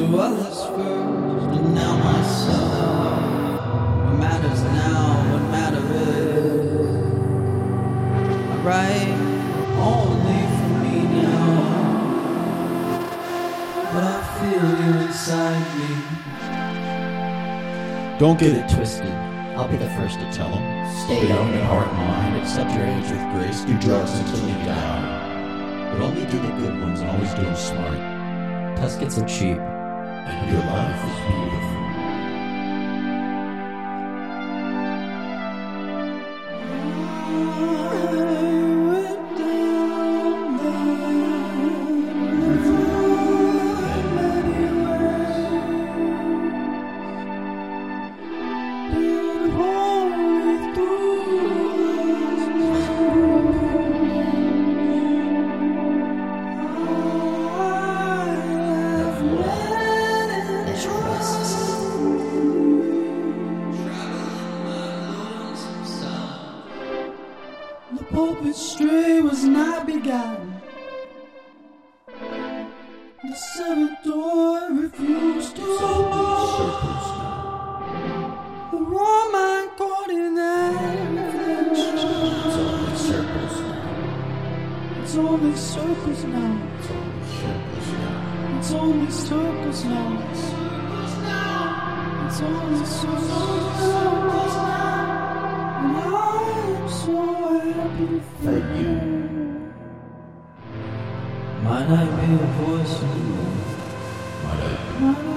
to others first, and now myself. What matters now, what matters is. I write only for me now, but I feel you inside me. Don't get it twisted. I'll be the first to tell them. Stay young in heart and mind, accept your age with grace, do drugs until you die. But only do the good ones and always do them smart. Tuskets are cheap. And pulpit stray was not begotten. The seventh door refused to open. The Roman court in It's only circles now. It's only circles now. It's only circles now. It's only circles now. It's only circles now. And I'm so happy for you. Might I be a voice in the Might I